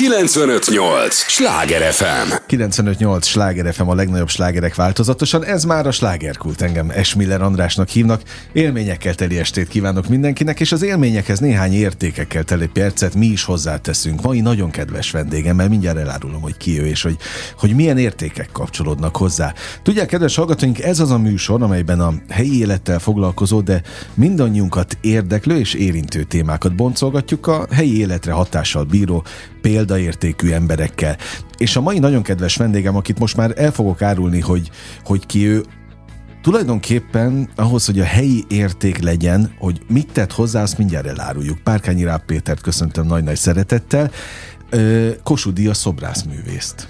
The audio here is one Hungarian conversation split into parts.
958! Sláger FM! 958! Sláger FM a legnagyobb slágerek változatosan. Ez már a slágerkult. Engem Esmiller Andrásnak hívnak. Élményekkel teli estét kívánok mindenkinek, és az élményekhez néhány értékekkel teli percet mi is hozzáteszünk. Mai nagyon kedves vendégemmel mindjárt elárulom, hogy ki ő, és hogy, hogy milyen értékek kapcsolódnak hozzá. Tudják, kedves hallgatóink, ez az a műsor, amelyben a helyi élettel foglalkozó, de mindannyiunkat érdeklő és érintő témákat boncolgatjuk a helyi életre hatással bíró példaértékű emberekkel. És a mai nagyon kedves vendégem, akit most már el fogok árulni, hogy, hogy ki ő, Tulajdonképpen ahhoz, hogy a helyi érték legyen, hogy mit tett hozzá, azt mindjárt eláruljuk. Párkányi Ráb Pétert köszöntöm nagy-nagy szeretettel. Kossuth Díjas szobrászművészt.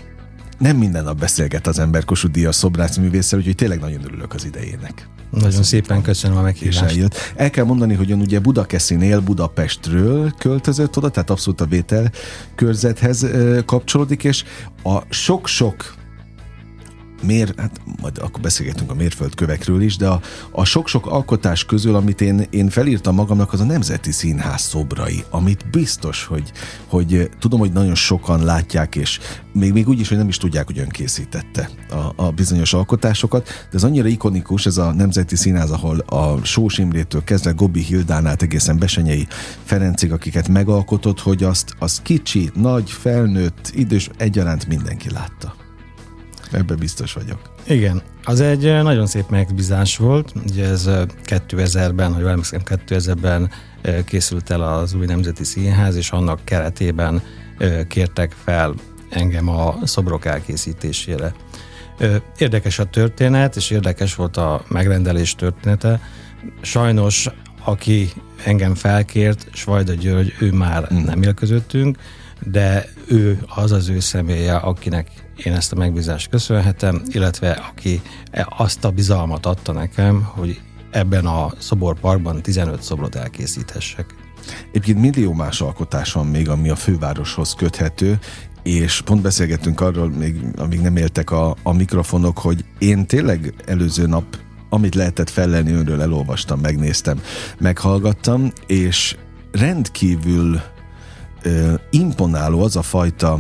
Nem minden nap beszélget az ember Kossuth Díjas szobrászművésszel, úgyhogy tényleg nagyon örülök az idejének. Nagyon szépen köszönöm a meghívást. Eljött. El kell mondani, hogy ön ugye Budakeszinél Budapestről költözött oda, tehát abszolút a vétel körzethez kapcsolódik, és a sok-sok mér, hát majd akkor beszélgetünk a mérföldkövekről is, de a, a sok-sok alkotás közül, amit én, én felírtam magamnak, az a Nemzeti Színház szobrai, amit biztos, hogy, hogy tudom, hogy nagyon sokan látják, és még, még úgy is, hogy nem is tudják, hogy ön készítette a, a bizonyos alkotásokat, de ez annyira ikonikus, ez a Nemzeti Színház, ahol a Sós Imrétől kezdve Gobi Hildán át egészen Besenyei Ferencig, akiket megalkotott, hogy azt, az kicsi, nagy, felnőtt, idős, egyaránt mindenki látta. Ebben biztos vagyok. Igen, az egy nagyon szép megbízás volt. Ugye ez 2000-ben, hogy emlékszem, 2000-ben készült el az új Nemzeti Színház, és annak keretében kértek fel engem a szobrok elkészítésére. Érdekes a történet, és érdekes volt a megrendelés története. Sajnos, aki engem felkért, Svajda György, ő már mm. nem él közöttünk, de ő az az ő személye, akinek én ezt a megbízást köszönhetem, illetve aki azt a bizalmat adta nekem, hogy ebben a szoborparkban 15 szobrot elkészíthessek. Egyébként millió más alkotás van még, ami a fővároshoz köthető, és pont beszélgettünk arról, még, amíg nem éltek a, a mikrofonok, hogy én tényleg előző nap amit lehetett fellelni önről, elolvastam, megnéztem, meghallgattam, és rendkívül ö, imponáló az a fajta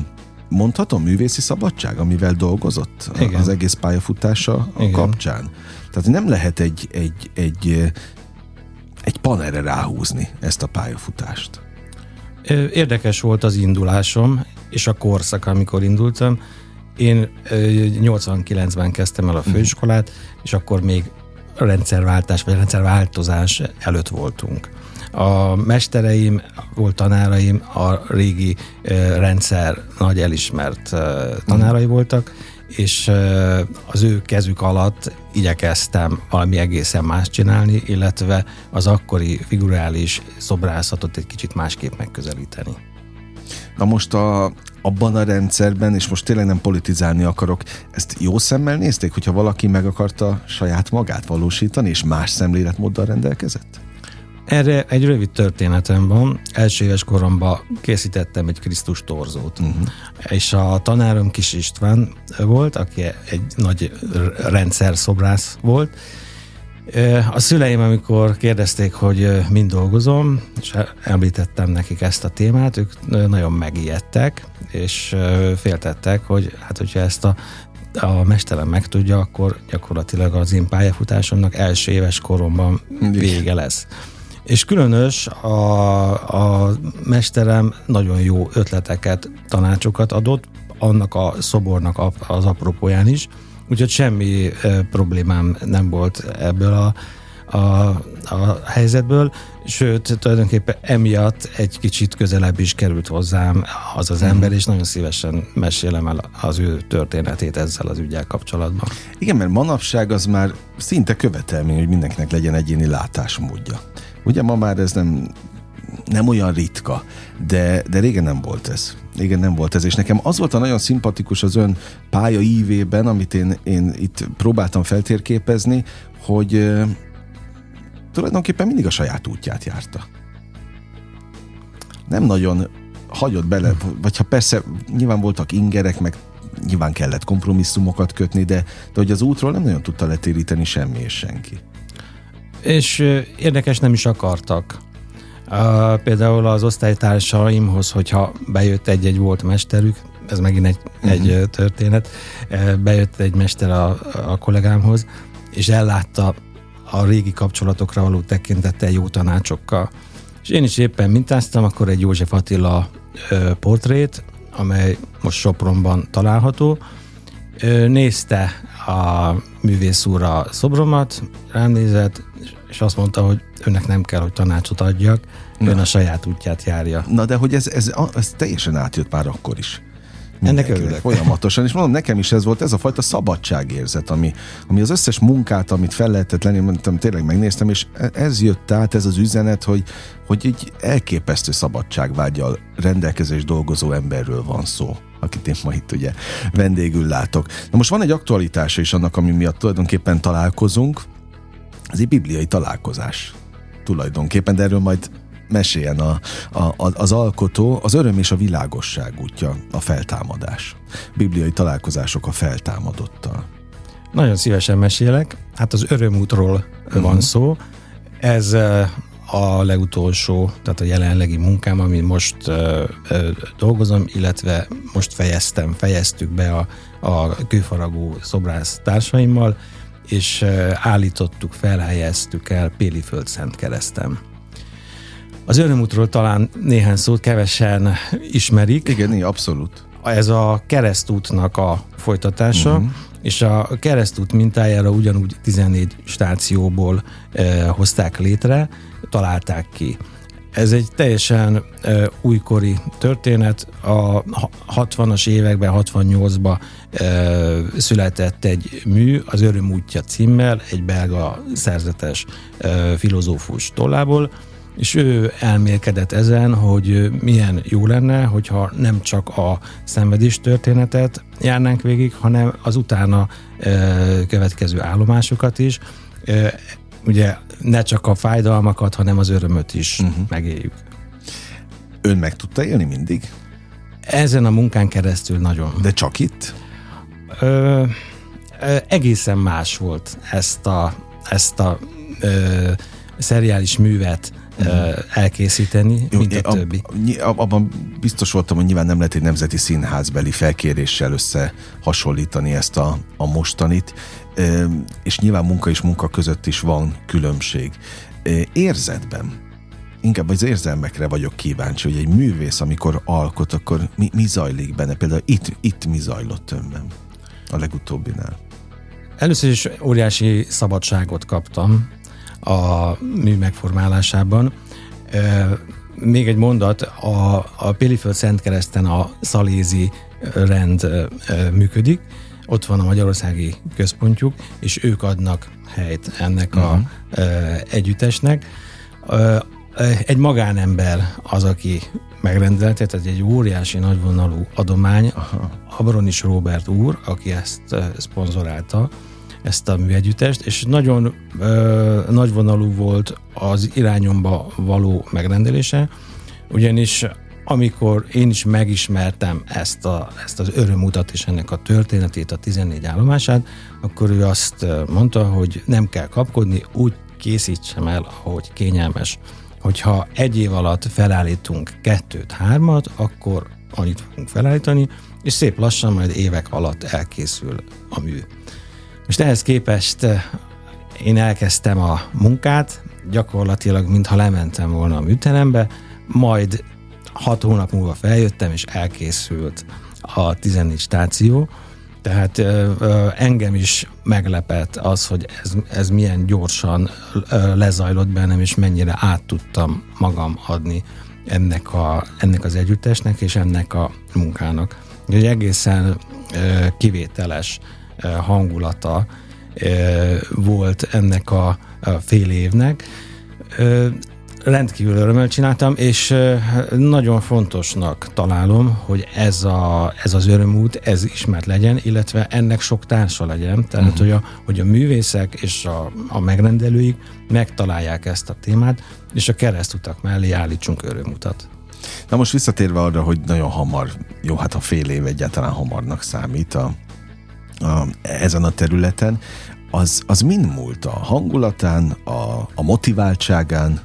mondhatom, művészi szabadság, amivel dolgozott Igen. az egész pályafutása Igen. kapcsán. Tehát nem lehet egy, egy, egy, egy panerre ráhúzni ezt a pályafutást. Érdekes volt az indulásom, és a korszak, amikor indultam. Én 89-ben kezdtem el a mhm. főiskolát, és akkor még rendszerváltás, vagy rendszerváltozás előtt voltunk. A mestereim, volt tanáraim, a régi rendszer nagy elismert tanárai voltak, és az ő kezük alatt igyekeztem valami egészen más csinálni, illetve az akkori figurális szobrászatot egy kicsit másképp megközelíteni. Na most a, abban a rendszerben, és most tényleg nem politizálni akarok, ezt jó szemmel nézték, hogyha valaki meg akarta saját magát valósítani, és más szemléletmóddal rendelkezett? Erre egy rövid történetem van. Első éves koromban készítettem egy Krisztus torzót. Uh-huh. És a tanárom Kis István volt, aki egy nagy rendszer szobrász volt. A szüleim, amikor kérdezték, hogy mind dolgozom, és említettem nekik ezt a témát, ők nagyon megijedtek, és féltettek, hogy hát hogyha ezt a a mesterem megtudja, akkor gyakorlatilag az én pályafutásomnak első éves koromban vége lesz. És különös a, a mesterem nagyon jó ötleteket, tanácsokat adott, annak a szobornak az apropóján is, úgyhogy semmi problémám nem volt ebből a, a, a helyzetből, sőt, tulajdonképpen emiatt egy kicsit közelebb is került hozzám az az ember, és nagyon szívesen mesélem el az ő történetét ezzel az ügyel kapcsolatban. Igen, mert manapság az már szinte követelmény, hogy mindenkinek legyen egyéni látásmódja. Ugye ma már ez nem, nem olyan ritka, de, de régen nem volt ez. Régen nem volt ez, és nekem az volt a nagyon szimpatikus az ön pálya ívében, amit én, én itt próbáltam feltérképezni, hogy tulajdonképpen mindig a saját útját járta. Nem nagyon hagyott bele, vagy ha persze nyilván voltak ingerek, meg nyilván kellett kompromisszumokat kötni, de, de hogy az útról nem nagyon tudta letéríteni semmi és senki és érdekes nem is akartak. Uh, például az osztálytársaimhoz, hogyha bejött egy-egy volt mesterük, ez megint egy, uh-huh. egy történet, bejött egy mester a, a kollégámhoz, és ellátta a régi kapcsolatokra való tekintettel jó tanácsokkal. És én is éppen mintáztam, akkor egy József Attila ö, portrét, amely most Sopronban található. Ö, nézte a művész úr a szobromat, rám nézett, és azt mondta, hogy önnek nem kell, hogy tanácsot adjak, Na. ön a saját útját járja. Na de hogy ez, ez, ez teljesen átjött már akkor is. Ennek örülök. Folyamatosan, és mondom, nekem is ez volt ez a fajta szabadságérzet, ami, ami az összes munkát, amit fel lehetett lenni, mondtam, tényleg megnéztem, és ez jött át, ez az üzenet, hogy, hogy egy elképesztő szabadságvágyal rendelkezés dolgozó emberről van szó akit én ma itt ugye vendégül látok. Na most van egy aktualitása is annak, ami miatt tulajdonképpen találkozunk, ez egy bibliai találkozás tulajdonképpen, de erről majd meséljen a, a, az alkotó, az öröm és a világosság útja, a feltámadás. Bibliai találkozások a feltámadottal. Nagyon szívesen mesélek. Hát az örömútról uh-huh. van szó. Ez a legutolsó, tehát a jelenlegi munkám, amit most uh, uh, dolgozom, illetve most fejeztem, fejeztük be a, a kőfaragó szobrász társaimmal, és uh, állítottuk, felhelyeztük el Péliföld Szent Keresztem. Az örömútról talán néhány szót kevesen ismerik. Igen, így abszolút. Ez a keresztútnak a folytatása, uh-huh. és a keresztút mintájára ugyanúgy 14 stációból eh, hozták létre, találták ki. Ez egy teljesen uh, újkori történet. A 60-as években, 68-ban uh, született egy mű, az Öröm útja címmel, egy belga szerzetes uh, filozófus tollából, és ő elmélkedett ezen, hogy milyen jó lenne, hogyha nem csak a szenvedés történetet járnánk végig, hanem az utána következő állomásokat is. Ugye ne csak a fájdalmakat, hanem az örömöt is uh-huh. megéljük. Ön meg tudta élni mindig? Ezen a munkán keresztül nagyon. De csak itt? Ö, ö, egészen más volt ezt a, ezt a ö, szeriális művet elkészíteni, Jó, mint a többi. Abban biztos voltam, hogy nyilván nem lehet egy nemzeti színházbeli felkéréssel összehasonlítani ezt a, a mostanit, és nyilván munka és munka között is van különbség. Érzetben, inkább az érzelmekre vagyok kíváncsi, hogy egy művész, amikor alkot, akkor mi, mi zajlik benne? Például itt, itt mi zajlott önben a legutóbbinál? Először is óriási szabadságot kaptam a mű megformálásában. Még egy mondat, a, a Péliföld Szentkereszten a szalézi rend működik, ott van a Magyarországi központjuk, és ők adnak helyt ennek uh-huh. a uh, együttesnek. Egy magánember az, aki megrendelte, tehát egy óriási nagyvonalú adomány, Aha. Abronis Robert úr, aki ezt szponzorálta, ezt a műegyüttest, és nagyon ö, nagyvonalú volt az irányomba való megrendelése, ugyanis amikor én is megismertem ezt, a, ezt az örömutat és ennek a történetét, a 14 állomását, akkor ő azt mondta, hogy nem kell kapkodni, úgy készítsem el, ahogy kényelmes. Hogyha egy év alatt felállítunk kettőt, hármat, akkor annyit fogunk felállítani, és szép lassan majd évek alatt elkészül a mű. Most ehhez képest eh, én elkezdtem a munkát, gyakorlatilag mintha lementem volna a műterembe, majd hat hónap múlva feljöttem, és elkészült a 14 stáció, tehát ö, ö, engem is meglepett az, hogy ez, ez milyen gyorsan ö, lezajlott bennem, és mennyire át tudtam magam adni ennek, a, ennek az együttesnek és ennek a munkának. Egy egészen ö, kivételes hangulata volt ennek a fél évnek. Rendkívül örömmel csináltam, és nagyon fontosnak találom, hogy ez, a, ez az örömút, ez ismert legyen, illetve ennek sok társa legyen, tehát uh-huh. hogy, a, hogy a művészek és a, a megrendelőik megtalálják ezt a témát, és a keresztutak mellé állítsunk örömutat. Na most visszatérve arra, hogy nagyon hamar, jó, hát a fél év egyáltalán hamarnak számít a, a, ezen a területen, az, az mind múlt a hangulatán, a, a motiváltságán?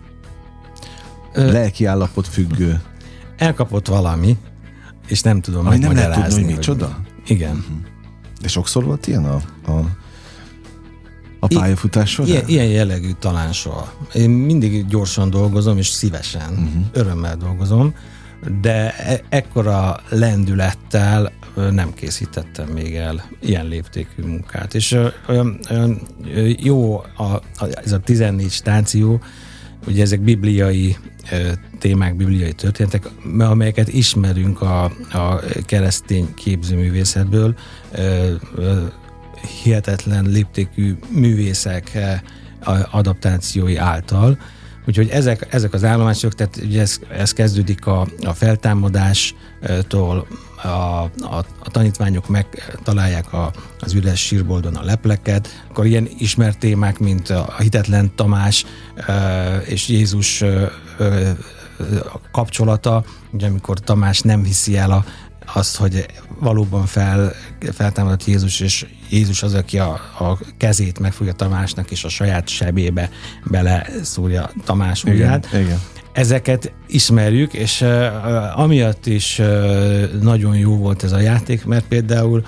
Lelki állapot függő. Elkapott valami, és nem tudom Ami nem lehet tudni, hogy micsoda? Hogy... Igen. Uh-huh. De sokszor volt ilyen a, a, a pályafutás során? Ilyen, ilyen jellegű talán soha. Én mindig gyorsan dolgozom, és szívesen, uh-huh. örömmel dolgozom, de e- ekkora lendülettel nem készítettem még el ilyen léptékű munkát. És jó a, ez a 14 stáció, ugye ezek bibliai témák, bibliai történetek, amelyeket ismerünk a, a keresztény képzőművészetből, hihetetlen léptékű művészek adaptációi által, Úgyhogy ezek, ezek az állomások, tehát ugye ez, ez kezdődik a, a feltámadástól, a, a, a tanítványok megtalálják a, az üres sírboldon a lepleket, akkor ilyen ismert témák, mint a hitetlen Tamás és Jézus kapcsolata, ugye amikor Tamás nem hiszi el a, azt, hogy valóban fel, feltámadott Jézus, és Jézus az, aki a, a kezét megfogja Tamásnak, és a saját sebébe bele szúrja Tamás ujját. Igen, igen. Ezeket ismerjük, és uh, amiatt is uh, nagyon jó volt ez a játék, mert például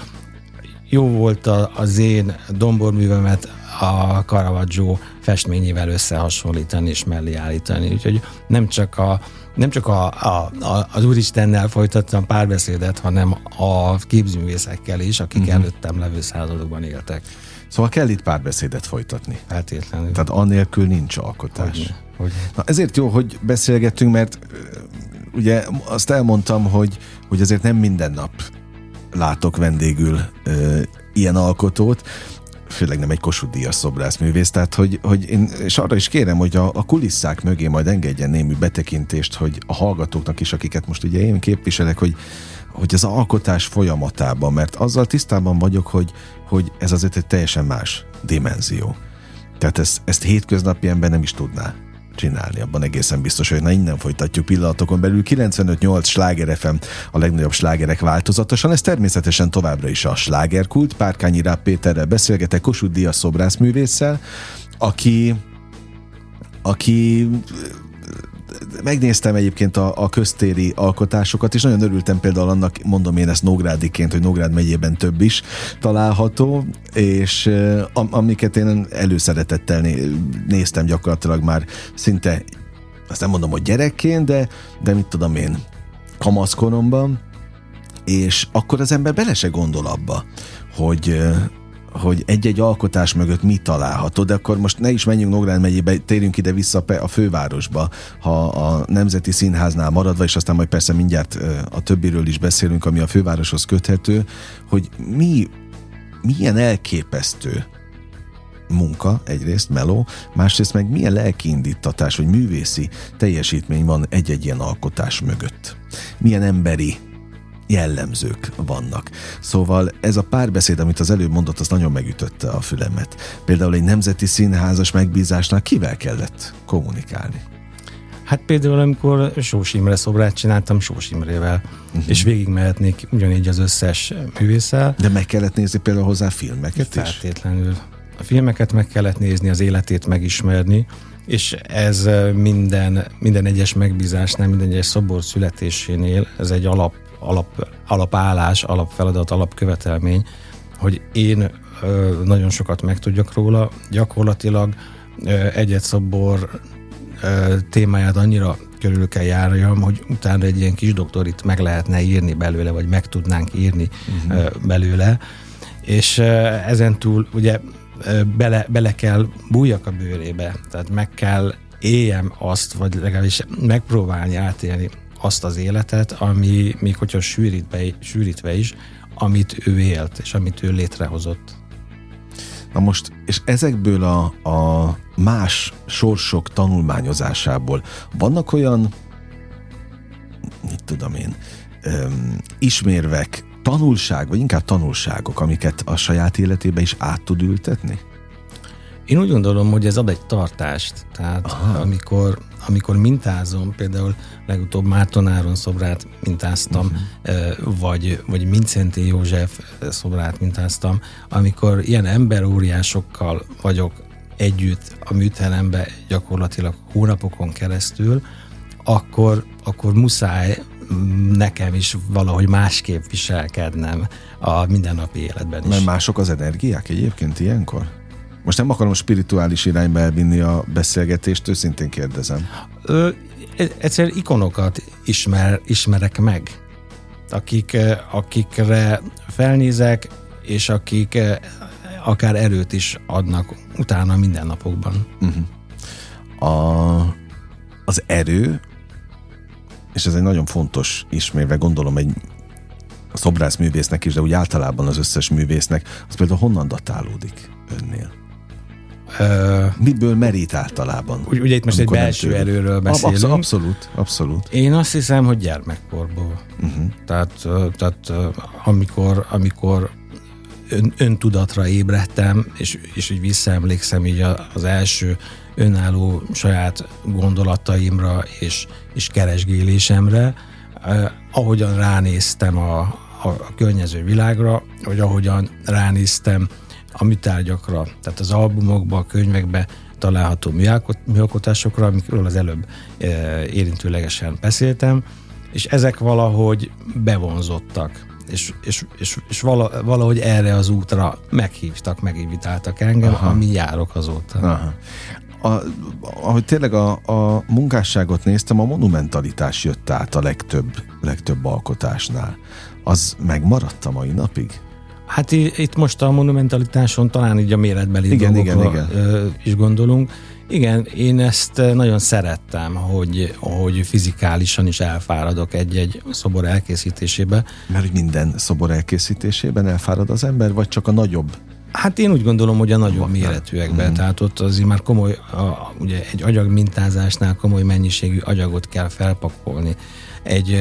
jó volt a, az én domborművemet a Caravaggio festményével összehasonlítani és mellé állítani. Úgyhogy nem csak a nem csak a, a, a, az Úristennel folytattam párbeszédet, hanem a képzőművészekkel is, akik uh-huh. előttem levő századokban éltek. Szóval kell itt párbeszédet folytatni. Feltétlenül. Tehát annélkül nincs alkotás. Hogyne, hogyne. Na ezért jó, hogy beszélgettünk, mert ugye azt elmondtam, hogy, hogy azért nem minden nap látok vendégül ö, ilyen alkotót, főleg nem egy Kossuth Díjas szobrászművész, tehát hogy, hogy én, és arra is kérem, hogy a, a kulisszák mögé majd engedjen némi betekintést, hogy a hallgatóknak is, akiket most ugye én képviselek, hogy, hogy az alkotás folyamatában, mert azzal tisztában vagyok, hogy, hogy ez azért egy teljesen más dimenzió. Tehát ezt, ezt hétköznapi ember nem is tudná csinálni, abban egészen biztos, hogy na innen folytatjuk pillanatokon belül. 95-8 sláger FM a legnagyobb slágerek változatosan, ez természetesen továbbra is a slágerkult. Párkányi Ráb Péterrel beszélgetek, Kossuth Díaz szobrászművésszel, aki aki megnéztem egyébként a, a köztéri alkotásokat, és nagyon örültem például annak, mondom én ezt Nógrádiként, hogy Nógrád megyében több is található, és am, amiket én előszeretettel néztem gyakorlatilag már szinte, azt nem mondom, hogy gyerekként, de, de mit tudom én, kamaszkoromban, és akkor az ember bele se gondol abba, hogy, hogy egy-egy alkotás mögött mi található, de akkor most ne is menjünk Nógrád megyébe, térjünk ide vissza a fővárosba, ha a Nemzeti Színháznál maradva, és aztán majd persze mindjárt a többiről is beszélünk, ami a fővároshoz köthető, hogy mi milyen elképesztő munka, egyrészt meló, másrészt meg milyen lelkiindítatás, vagy művészi teljesítmény van egy-egy ilyen alkotás mögött. Milyen emberi jellemzők vannak. Szóval ez a párbeszéd, amit az előbb mondott, az nagyon megütötte a fülemet. Például egy nemzeti színházas megbízásnál kivel kellett kommunikálni? Hát például, amikor Sós Imre szobrát csináltam Sós Imrével, uh-huh. és végigmehetnék ugyanígy az összes művésszel. De meg kellett nézni például hozzá filmeket is? Feltétlenül. A filmeket meg kellett nézni, az életét megismerni, és ez minden, minden egyes megbízásnál, minden egyes szobor születésénél, ez egy alap alap, alapállás, alapfeladat, alapkövetelmény, hogy én ö, nagyon sokat megtudjak róla. Gyakorlatilag egyet szobor témáját annyira körül kell járjam, hogy utána egy ilyen kis doktorit meg lehetne írni belőle, vagy meg tudnánk írni uh-huh. belőle. És ezen túl ugye bele, bele kell bújjak a bőrébe, tehát meg kell éljem azt, vagy legalábbis megpróbálni átélni azt az életet, ami még hogyha sűrítve, sűrítve is, amit ő élt, és amit ő létrehozott. Na most, és ezekből a, a más sorsok tanulmányozásából vannak olyan, mit tudom én, öm, ismérvek, tanulság, vagy inkább tanulságok, amiket a saját életébe is át tud ültetni? Én úgy gondolom, hogy ez ad egy tartást. Tehát Aha. amikor, amikor mintázom, például legutóbb Márton Áron szobrát mintáztam, uh-huh. vagy, vagy Mincenti József szobrát mintáztam, amikor ilyen emberóriásokkal vagyok együtt a műterembe gyakorlatilag hónapokon keresztül, akkor, akkor muszáj nekem is valahogy másképp viselkednem a mindennapi életben is. Mert mások az energiák egyébként ilyenkor? Most nem akarom spirituális irányba elvinni a beszélgetést, őszintén kérdezem. Ö, e, egyszer ikonokat ismer, ismerek meg, akik, akikre felnézek, és akik akár erőt is adnak utána mindennapokban. Uh-huh. A, az erő, és ez egy nagyon fontos ismérve, gondolom egy szobrászművésznek is, de úgy általában az összes művésznek, az például honnan datálódik önnél? Ö, Miből merít általában? Ugye itt most egy belső erőről beszélünk. Abszolút, abszolút. Én azt hiszem, hogy gyermekkorból. Uh-huh. Tehát, tehát amikor, amikor ön, öntudatra ébredtem, és, és így visszaemlékszem így az első önálló saját gondolataimra és, és keresgélésemre, eh, ahogyan ránéztem a, a, a környező világra, vagy ahogyan ránéztem a műtárgyakra, tehát az albumokba, a könyvekbe található műalkotásokra, amikről az előbb e, érintőlegesen beszéltem, és ezek valahogy bevonzottak és, és, és, és valahogy erre az útra meghívtak, meginvitáltak engem, Aha. ami járok azóta. Aha. A, ahogy tényleg a, a munkásságot néztem, a monumentalitás jött át a legtöbb, legtöbb alkotásnál. Az megmaradt a mai napig? Hát itt most a monumentalitáson talán így a méretbeli igen, igen, igen. is gondolunk. Igen, én ezt nagyon szerettem, hogy, hogy fizikálisan is elfáradok egy-egy szobor elkészítésébe. Mert hogy minden szobor elkészítésében elfárad az ember, vagy csak a nagyobb? Hát én úgy gondolom, hogy a nagyobb méretűekben, mm. tehát ott azért már komoly, a, ugye egy agyag mintázásnál komoly mennyiségű agyagot kell felpakolni. Egy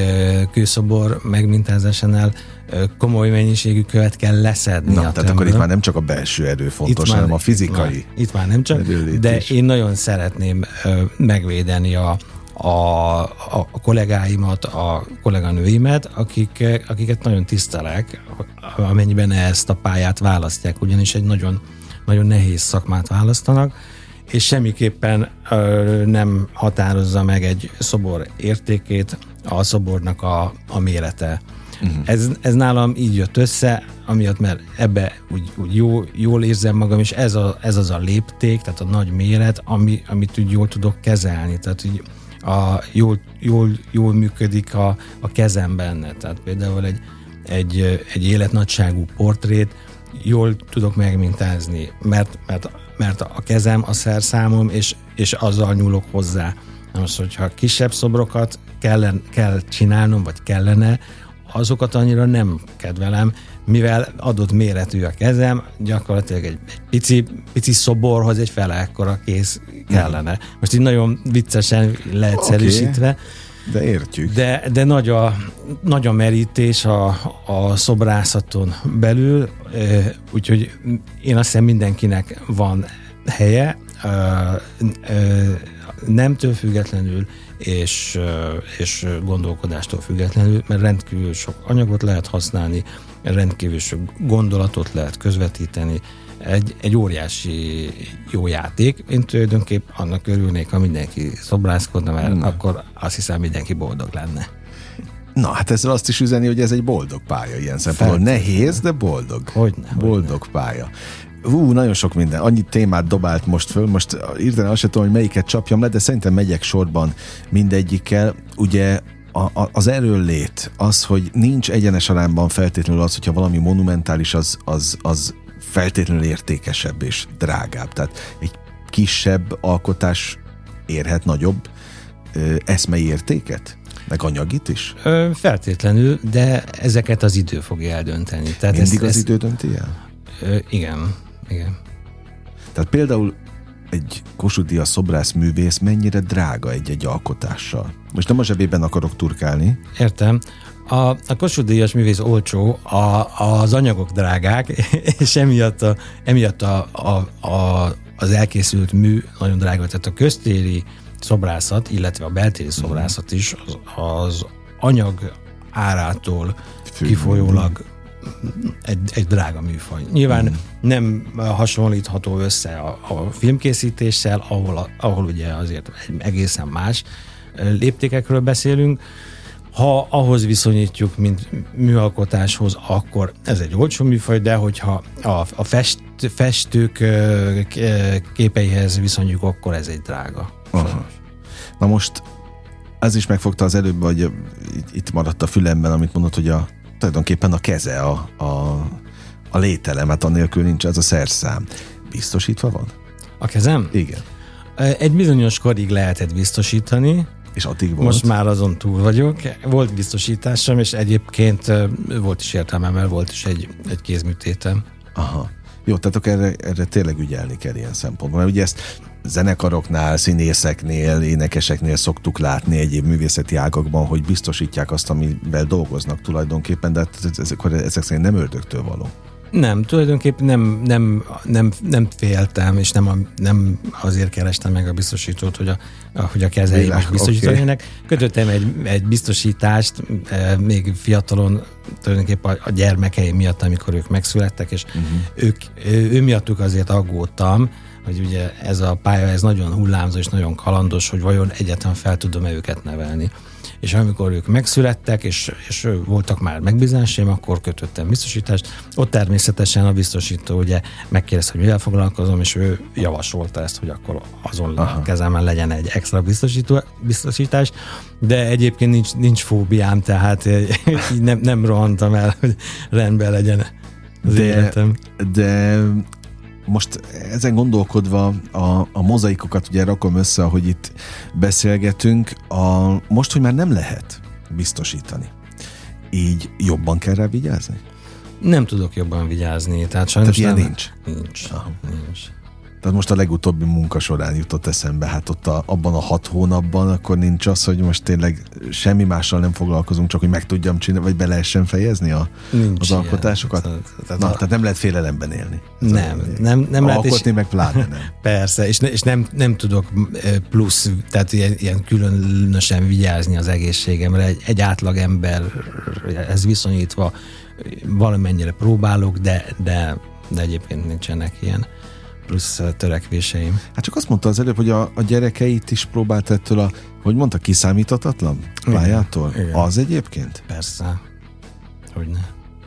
kőszobor megmintázásánál komoly mennyiségű követ kell leszedni. Na, a tehát akkor itt már nem csak a belső erő fontos, hanem a fizikai. Itt már, itt már nem csak, de is. én nagyon szeretném megvédeni a, a, a, a kollégáimat, a kolléganőimet, akik, akiket nagyon tisztelek, amennyiben ezt a pályát választják, ugyanis egy nagyon, nagyon nehéz szakmát választanak, és semmiképpen ö, nem határozza meg egy szobor értékét a szobornak a, a mérete. Uh-huh. Ez, ez nálam így jött össze, amiatt, mert ebbe úgy, úgy jó, jól érzem magam, és ez, a, ez az a lépték, tehát a nagy méret, ami, amit úgy jól tudok kezelni. Tehát így a, jól, jól, jól működik a, a kezem benne. Tehát például egy, egy, egy életnagyságú portrét jól tudok megmintázni, mert, mert, mert a kezem a szerszámom, és, és azzal nyúlok hozzá. Most, hogyha kisebb szobrokat kell, kell csinálnom, vagy kellene, azokat annyira nem kedvelem, mivel adott méretű a kezem, gyakorlatilag egy, egy pici, pici szoborhoz egy fele ekkora kész kellene. Most így nagyon viccesen leegyszerűsítve. Okay. De értjük. De, de nagy, a, nagy a merítés a, a szobrászaton belül, úgyhogy én azt hiszem mindenkinek van helye, nemtől függetlenül, és, és gondolkodástól függetlenül, mert rendkívül sok anyagot lehet használni, rendkívül sok gondolatot lehet közvetíteni, egy, egy óriási jó játék. Én tulajdonképp annak örülnék, ha mindenki szobrászkodna, mert Na. akkor azt hiszem mindenki boldog lenne. Na, hát ezzel azt is üzeni, hogy ez egy boldog pálya ilyen szempontból. Nehéz, de boldog. Hogyne, boldog hogyne. pálya. Hú, nagyon sok minden. Annyi témát dobált most föl. Most írtani azt sem tudom, hogy melyiket csapjam le, de szerintem megyek sorban mindegyikkel. Ugye a, a, az erőllét, az, hogy nincs egyenes arányban feltétlenül az, hogyha valami monumentális, az, az, az feltétlenül értékesebb és drágább. Tehát egy kisebb alkotás érhet nagyobb ö, eszmei értéket? Meg anyagit is? Ö, feltétlenül, de ezeket az idő fogja eldönteni. Tehát Mindig ezt, az idő dönti el? Ö, igen, igen. Tehát például egy Kossuth Díjas szobrász művész mennyire drága egy-egy alkotással? Most nem a zsebében akarok turkálni. Értem. A, a Kossuth Díjas művész olcsó, a, az anyagok drágák, és emiatt, a, emiatt a, a, a, az elkészült mű nagyon drága. Tehát a köztéri szobrászat, illetve a beltéri szobrászat is az, az anyag árától Fű, kifolyólag egy, egy drága műfaj. Nyilván mm. nem hasonlítható össze a, a filmkészítéssel, ahol, ahol ugye azért egészen más, léptékekről beszélünk. Ha ahhoz viszonyítjuk, mint műalkotáshoz, akkor ez egy olcsó műfaj, de hogyha a, a fest, festők képeihez viszonyítjuk, akkor ez egy drága. Aha. Na most ez is megfogta az előbb, hogy itt maradt a fülemben, amit mondott, hogy a, tulajdonképpen a keze, a, a, a lételem, hát annélkül nincs ez a szerszám. Biztosítva van? A kezem? Igen. Egy bizonyos korig lehetett biztosítani, és addig volt? Most már azon túl vagyok. Volt biztosításom, és egyébként volt is értelmem, mert volt is egy, egy kézműtétem. Aha. Jó, tehát erre, erre tényleg ügyelni kell ilyen szempontból. Mert ugye ezt zenekaroknál, színészeknél, énekeseknél szoktuk látni egyéb művészeti ágakban, hogy biztosítják azt, amivel dolgoznak tulajdonképpen, de hát ezek, ezek szerint nem ördögtől való. Nem, tulajdonképpen nem, nem, nem, nem féltem, és nem, a, nem azért kerestem meg a biztosítót, hogy a, hogy a kezeim is biztosítanak. Okay. Kötöttem egy, egy biztosítást e, még fiatalon, tulajdonképpen a, a gyermekeim miatt, amikor ők megszülettek, és uh-huh. ők, ő, ő miattuk azért aggódtam, hogy ugye ez a pálya ez nagyon hullámzó és nagyon kalandos, hogy vajon egyetlen fel tudom-e őket nevelni és amikor ők megszülettek, és, és voltak már megbízásaim, akkor kötöttem biztosítást. Ott természetesen a biztosító ugye megkérdezte, hogy mivel foglalkozom, és ő javasolta ezt, hogy akkor azon a kezemen legyen egy extra biztosító, biztosítás, de egyébként nincs, nincs fóbiám, tehát így nem, nem rohantam el, hogy rendben legyen az de, életem. De most ezen gondolkodva a, a mozaikokat ugye rakom össze, ahogy itt beszélgetünk, a, most, hogy már nem lehet biztosítani, így jobban kell rá vigyázni? Nem tudok jobban vigyázni, tehát sajnos tehát ilyen nem, nincs? Nincs. Aha. nincs. Tehát most a legutóbbi munka során jutott eszembe, hát ott a, abban a hat hónapban akkor nincs az, hogy most tényleg semmi mással nem foglalkozunk, csak hogy meg tudjam csinálni, vagy be lehessen fejezni a, nincs az ilyen. alkotásokat. Tehát, tehát, Na, a... tehát nem lehet félelemben élni. Nem, nem, nem lehet. Alkotni és... meg pláne nem. Persze, és, ne, és nem, nem tudok plusz, tehát ilyen, ilyen különösen vigyázni az egészségemre. Egy, egy átlag ember ez viszonyítva valamennyire próbálok, de, de, de egyébként nincsenek ilyen plusz törekvéseim. Hát csak azt mondta az előbb, hogy a, a gyerekeit is próbált ettől a, hogy mondta, kiszámíthatatlan pályától? Igen. Az egyébként? Persze. Hogyne.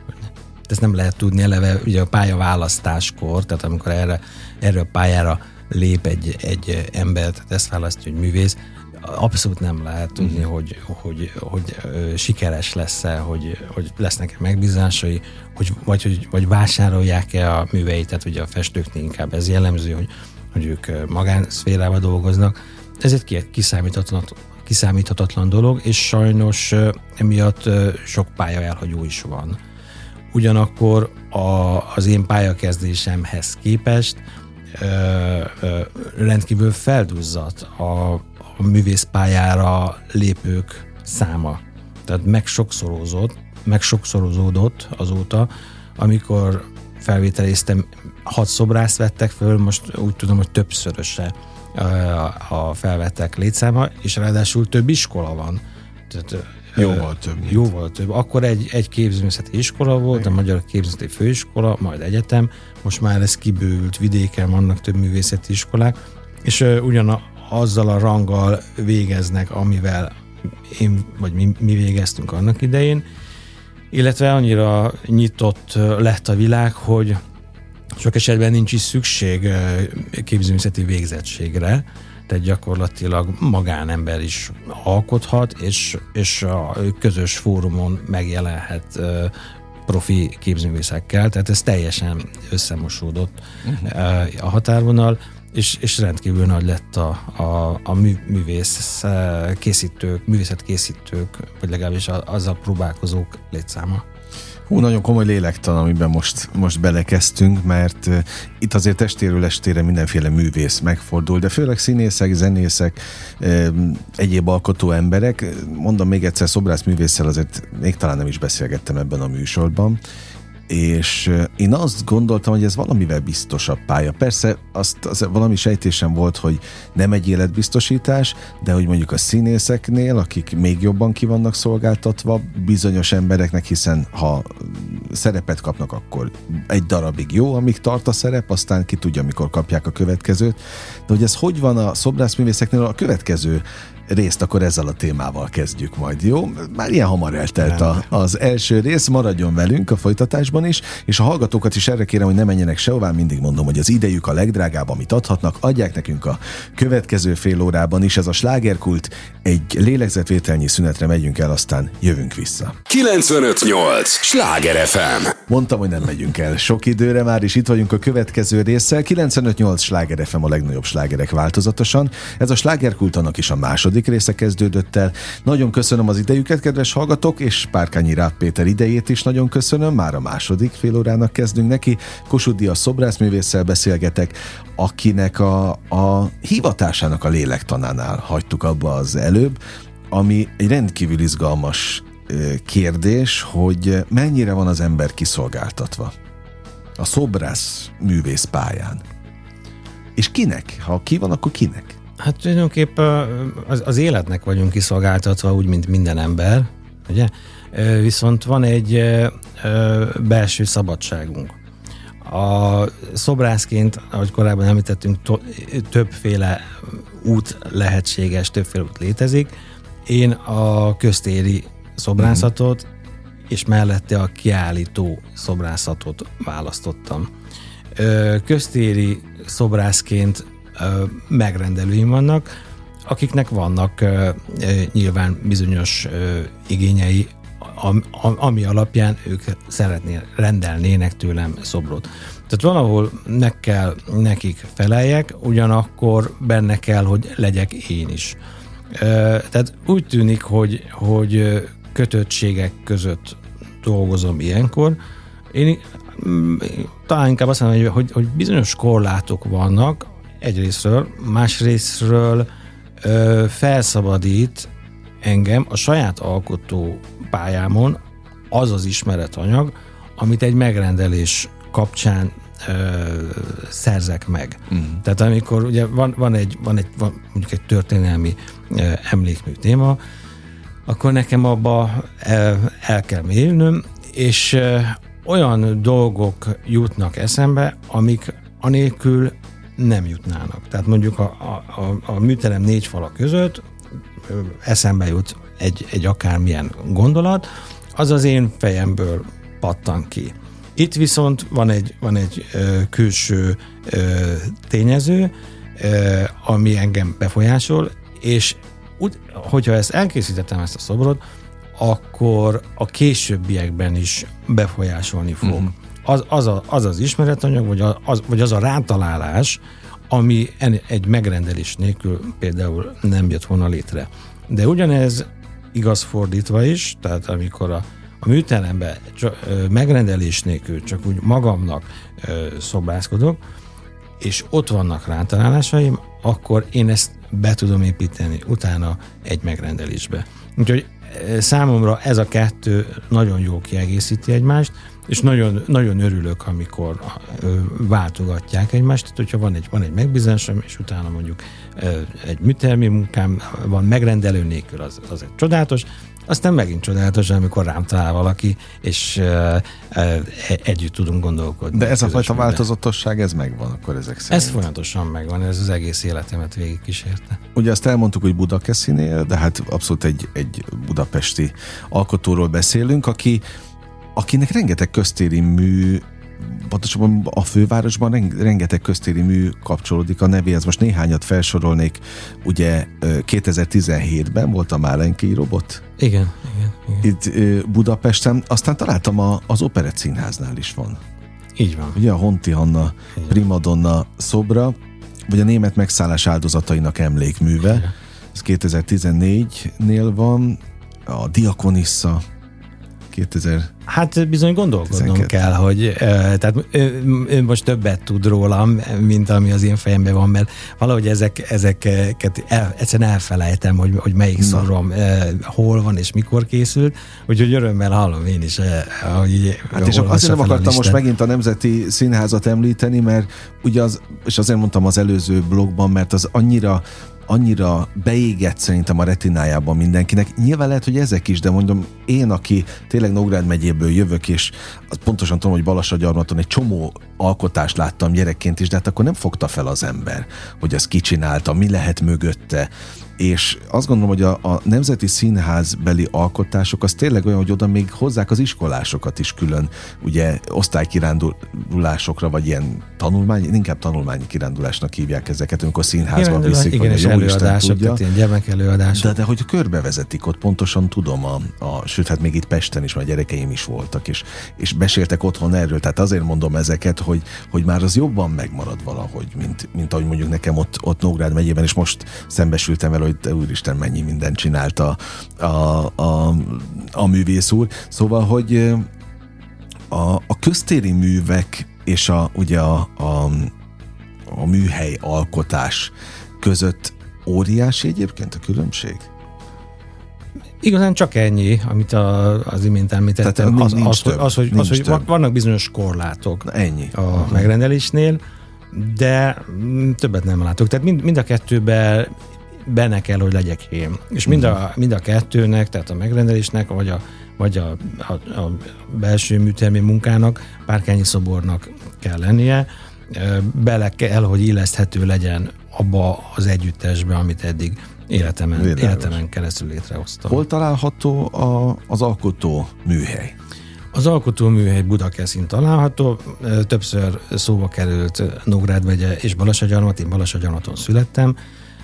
Hogyne. Ezt nem lehet tudni eleve, ugye a pályaválasztáskor, tehát amikor erre, erre a pályára lép egy, egy ember, tehát ezt választja, hogy művész, abszolút nem lehet tudni, uh-huh. hogy, hogy, hogy, hogy sikeres lesz-e, hogy, hogy lesznek-e megbízásai, hogy, vagy, hogy, vagy vásárolják-e a műveit, tehát ugye a festőknél inkább ez jellemző, hogy, hogy ők magánszférában dolgoznak. Ez egy kiszámíthatatlan, kiszámíthatatlan dolog, és sajnos emiatt sok pálya elhagyó is van. Ugyanakkor a, az én pályakezdésemhez képest ö, ö, rendkívül felduzzadt a, a művészpályára lépők száma. Tehát megsokszorozódott, megsokszorozódott azóta, amikor felvételiztem, hat szobrászt vettek föl, most úgy tudom, hogy többszöröse a felvettek létszáma, és ráadásul több iskola van. Tehát, jóval több. Jóval több. Akkor egy, egy képzőművészeti iskola volt, Igen. a Magyar Képzőművészeti Főiskola, majd egyetem, most már ez kibővült vidéken, vannak több művészeti iskolák, és ugyan azzal a ranggal végeznek, amivel én vagy mi, mi végeztünk annak idején, illetve annyira nyitott lett a világ, hogy sok esetben nincs is szükség képzőművészeti végzettségre, tehát gyakorlatilag magánember is alkothat, és, és a közös fórumon megjelenhet profi képzőművészekkel, tehát ez teljesen összemosódott uh-huh. a határvonal és, és rendkívül nagy lett a, a, a mű, művész eh, készítők, művészetkészítők, vagy legalábbis azzal próbálkozók létszáma. Hú, nagyon komoly lélektan, amiben most, most belekezdtünk, mert uh, itt azért testéről estére mindenféle művész megfordul, de főleg színészek, zenészek, uh, egyéb alkotó emberek. Mondom még egyszer, szobrászművésszel azért még talán nem is beszélgettem ebben a műsorban és én azt gondoltam, hogy ez valamivel biztosabb pálya. Persze azt, az valami sejtésem volt, hogy nem egy életbiztosítás, de hogy mondjuk a színészeknél, akik még jobban ki vannak szolgáltatva, bizonyos embereknek, hiszen ha szerepet kapnak, akkor egy darabig jó, amíg tart a szerep, aztán ki tudja, mikor kapják a következőt. De hogy ez hogy van a szobrászművészeknél, a következő részt akkor ezzel a témával kezdjük majd, jó? Már ilyen hamar eltelt a, az első rész, maradjon velünk a folytatásban is, és a hallgatókat is erre kérem, hogy ne menjenek sehová, mindig mondom, hogy az idejük a legdrágább, amit adhatnak, adják nekünk a következő fél órában is, ez a slágerkult, egy lélegzetvételnyi szünetre megyünk el, aztán jövünk vissza. 958! Sláger FM! Mondtam, hogy nem megyünk el sok időre már, is itt vagyunk a következő résszel. 958 Sláger FM a legnagyobb slágerek változatosan. Ez a slágerkult annak is a második második része kezdődött el. Nagyon köszönöm az idejüket, kedves hallgatók, és Párkányi Ráb Péter idejét is nagyon köszönöm. Már a második fél órának kezdünk neki. Kossuth a szobrászművésszel beszélgetek, akinek a, a hivatásának a lélektanánál hagytuk abba az előbb, ami egy rendkívül izgalmas kérdés, hogy mennyire van az ember kiszolgáltatva a szobrász művész pályán. És kinek? Ha ki van, akkor kinek? Hát tulajdonképpen az, az életnek vagyunk kiszolgáltatva, úgy, mint minden ember, ugye? Viszont van egy belső szabadságunk. A szobrászként, ahogy korábban említettünk, többféle út lehetséges, többféle út létezik. Én a köztéri szobrászatot, és mellette a kiállító szobrászatot választottam. Köztéri szobrászként megrendelőim vannak, akiknek vannak nyilván bizonyos igényei, ami alapján ők szeretnének, rendelnének tőlem szobrot. Tehát valahol meg kell nekik feleljek, ugyanakkor benne kell, hogy legyek én is. Tehát úgy tűnik, hogy, hogy kötöttségek között dolgozom ilyenkor. Én talán inkább azt mondom, hogy, hogy bizonyos korlátok vannak, egyrésztről, másrésztről ö, felszabadít engem a saját alkotó pályámon az az ismeretanyag, amit egy megrendelés kapcsán ö, szerzek meg. Mm. Tehát amikor ugye van, van egy, van egy van mondjuk egy történelmi ö, emlékmű téma, akkor nekem abba el, el kell mérnöm, és ö, olyan dolgok jutnak eszembe, amik anélkül nem jutnának. Tehát mondjuk a, a, a, a műterem négy fala között eszembe jut egy, egy akármilyen gondolat, az az én fejemből pattan ki. Itt viszont van egy, van egy ö, külső ö, tényező, ö, ami engem befolyásol, és úgy, hogyha ezt elkészítettem, ezt a szobrot, akkor a későbbiekben is befolyásolni fog. Uh-huh az az, a, az, az ismeretanyag, vagy az, vagy az a rátalálás, ami egy megrendelés nélkül például nem jött volna létre. De ugyanez igaz fordítva is, tehát amikor a, a műterembe csak, ö, megrendelés nélkül csak úgy magamnak ö, szobrászkodok, és ott vannak rátalálásaim, akkor én ezt be tudom építeni utána egy megrendelésbe. Úgyhogy számomra ez a kettő nagyon jó kiegészíti egymást, és nagyon, nagyon örülök, amikor váltogatják egymást, tehát hogyha van egy, van egy megbízásom, és utána mondjuk egy műtermi munkám van megrendelő nélkül, az, az egy csodálatos, aztán megint csodálatos, amikor rám talál valaki, és uh, uh, együtt tudunk gondolkodni. De ez a fajta változatosság, ez megvan akkor ezek szerint? Ez folyamatosan megvan, ez az egész életemet végigkísérte. Ugye azt elmondtuk, hogy Budakeszinél, de hát abszolút egy, egy budapesti alkotóról beszélünk, aki akinek rengeteg köztéri mű pontosabban a fővárosban rengeteg köztéri mű kapcsolódik a nevéhez. Most néhányat felsorolnék. Ugye 2017-ben volt a Málenki robot. Igen, igen, igen. Itt Budapesten. Aztán találtam a, az Operett Színháznál is van. Így van. Ugye a Honti Hanna primadonna szobra, vagy a német megszállás áldozatainak emlékműve. Igen. Ez 2014-nél van. A Diakonissa 2000 Hát bizony gondolkodnom 12. kell, hogy tehát ő, ő most többet tud rólam, mint ami az én fejemben van, mert valahogy ezek, ezeket el, egyszerűen elfelejtem, hogy, hogy melyik Na. szorom hol van és mikor készült, úgyhogy örömmel hallom én is, hogy Hát és azért nem akartam most megint a Nemzeti Színházat említeni, mert ugye az, és azért mondtam az előző blogban, mert az annyira annyira beégett szerintem a retinájában mindenkinek. Nyilván lehet, hogy ezek is, de mondom, én, aki tényleg Nógrád megyéből jövök, és pontosan tudom, hogy Balassagyarmaton egy csomó alkotást láttam gyerekként is, de hát akkor nem fogta fel az ember, hogy az kicsinálta, mi lehet mögötte, és azt gondolom, hogy a, a Nemzeti Színház beli alkotások az tényleg olyan, hogy oda még hozzák az iskolásokat is külön, ugye osztálykirándulásokra, vagy ilyen tanulmány, inkább tanulmányi kirándulásnak hívják ezeket, amikor színházba Igen, viszik, igen, vagy jó előadások, tudja. tehát ilyen gyermekelőadások. De, de hogy körbevezetik ott, pontosan tudom, a, a, sőt, hát még itt Pesten is, mert gyerekeim is voltak, és, és beséltek otthon erről, tehát azért mondom ezeket, hogy, hogy már az jobban megmarad valahogy, mint, mint ahogy mondjuk nekem ott, ott Nógrád megyében, és most szembesültem vele, hogy te úristen, mennyi mindent csinált a, a, a, a művész úr. Szóval, hogy a, a köztéri művek és a, ugye a, a, a műhely alkotás között óriási egyébként a különbség? Igazán csak ennyi, amit a, az imént említettem. Tehát az, nincs az, több, az, hogy, nincs az, hogy több. vannak bizonyos korlátok Na ennyi. a megrendelésnél, de többet nem látok. Tehát mind, mind a kettőben benne kell, hogy legyek én. És mind a, mind a kettőnek, tehát a megrendelésnek, vagy a, vagy a, a, a belső műtermi munkának, párkányi szobornak kell lennie, bele kell, hogy illeszthető legyen abba az együttesbe, amit eddig életemen, életemen keresztül létrehoztam. Hol található a, az alkotó műhely? Az alkotóműhely Budakeszin található, többször szóba került Nógrád megye és Balassagyarmat, én Balassagyarmaton születtem,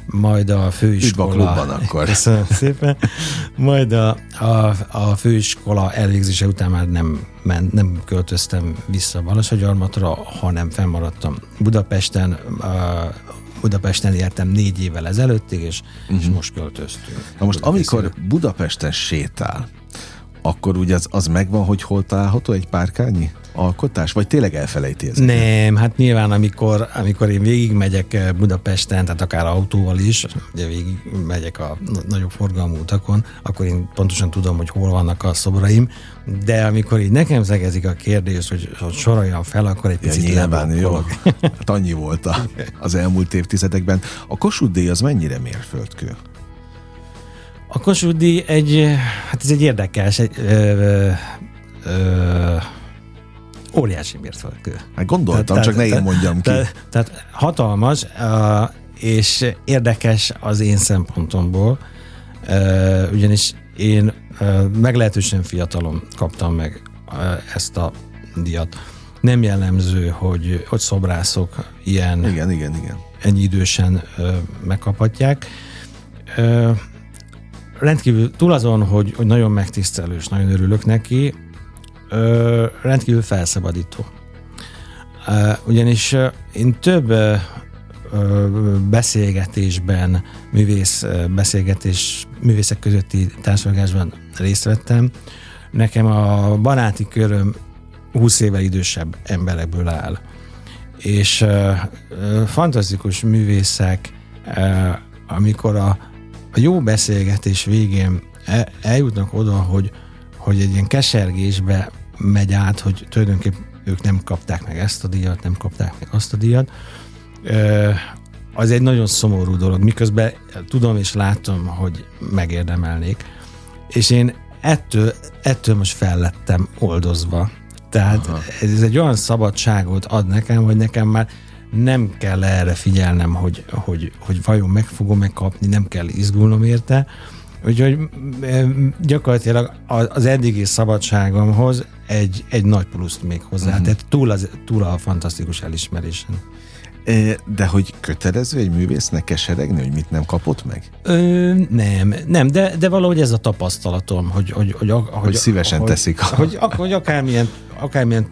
majd a főiskola... Üdv a klubban akkor. Köszönöm szépen. Majd a, a, a főiskola elvégzése után már nem, men, nem költöztem vissza Balassagyarmatra, hanem fennmaradtam Budapesten, a, Budapesten értem négy évvel ezelőttig, és, uh-huh. és most költöztünk. Na most, Budakeszin. amikor Budapesten sétál, akkor ugye az, az megvan, hogy hol található egy párkányi alkotás? Vagy tényleg elfelejti ezeket? Nem, hát nyilván amikor, amikor én végigmegyek eh, Budapesten, tehát akár autóval is, ugye végig megyek a nagyobb forgalmú utakon, akkor én pontosan tudom, hogy hol vannak a szobraim, de amikor így nekem szegezik a kérdés, hogy, hogy soroljam fel, akkor egy Ja, picit nyilván, jó. Hát annyi volt a, az elmúlt évtizedekben. A Kossuth díj az mennyire mérföldkő? A Kossuth díj egy, hát ez egy érdekes, egy, ö, ö, óriási mérföldkő. Hát gondoltam, csak ne én mondjam ki. Tehát, tehát hatalmas, uh, és érdekes az én szempontomból, uh, ugyanis én uh, meglehetősen fiatalon kaptam meg uh, ezt a díjat. Nem jellemző, hogy, hogy szobrászok ilyen Igen, igen, igen. ennyi idősen ö, megkaphatják. Ö, rendkívül, túl azon, hogy, hogy nagyon megtisztelő, és nagyon örülök neki, ö, rendkívül felszabadító. Ö, ugyanis ö, én több ö, ö, beszélgetésben, művész ö, beszélgetés, művészek közötti társadalmásban részt vettem. Nekem a baráti köröm 20 éve idősebb emberekből áll és uh, fantasztikus művészek, uh, amikor a, a jó beszélgetés végén el, eljutnak oda, hogy, hogy egy ilyen kesergésbe megy át, hogy tulajdonképpen ők nem kapták meg ezt a díjat, nem kapták meg azt a díjat. Az egy nagyon szomorú dolog, miközben tudom és látom, hogy megérdemelnék. És én ettől, ettől most fellettem oldozva. Tehát Aha. ez egy olyan szabadságot ad nekem, hogy nekem már nem kell erre figyelnem, hogy, hogy, hogy vajon meg fogom megkapni, nem kell izgulnom érte. Úgyhogy gyakorlatilag az eddigi szabadságomhoz egy, egy nagy pluszt még hozzá. Uh-huh. Tehát túl, az, túl a fantasztikus elismerésen. E, De hogy kötelező egy művésznek keseregni, hogy mit nem kapott meg? Ö, nem, nem, de, de valahogy ez a tapasztalatom, hogy, hogy, hogy, hogy, Hogy szívesen hogy, teszik. Hogy, hogy, hogy akármilyen, akármilyen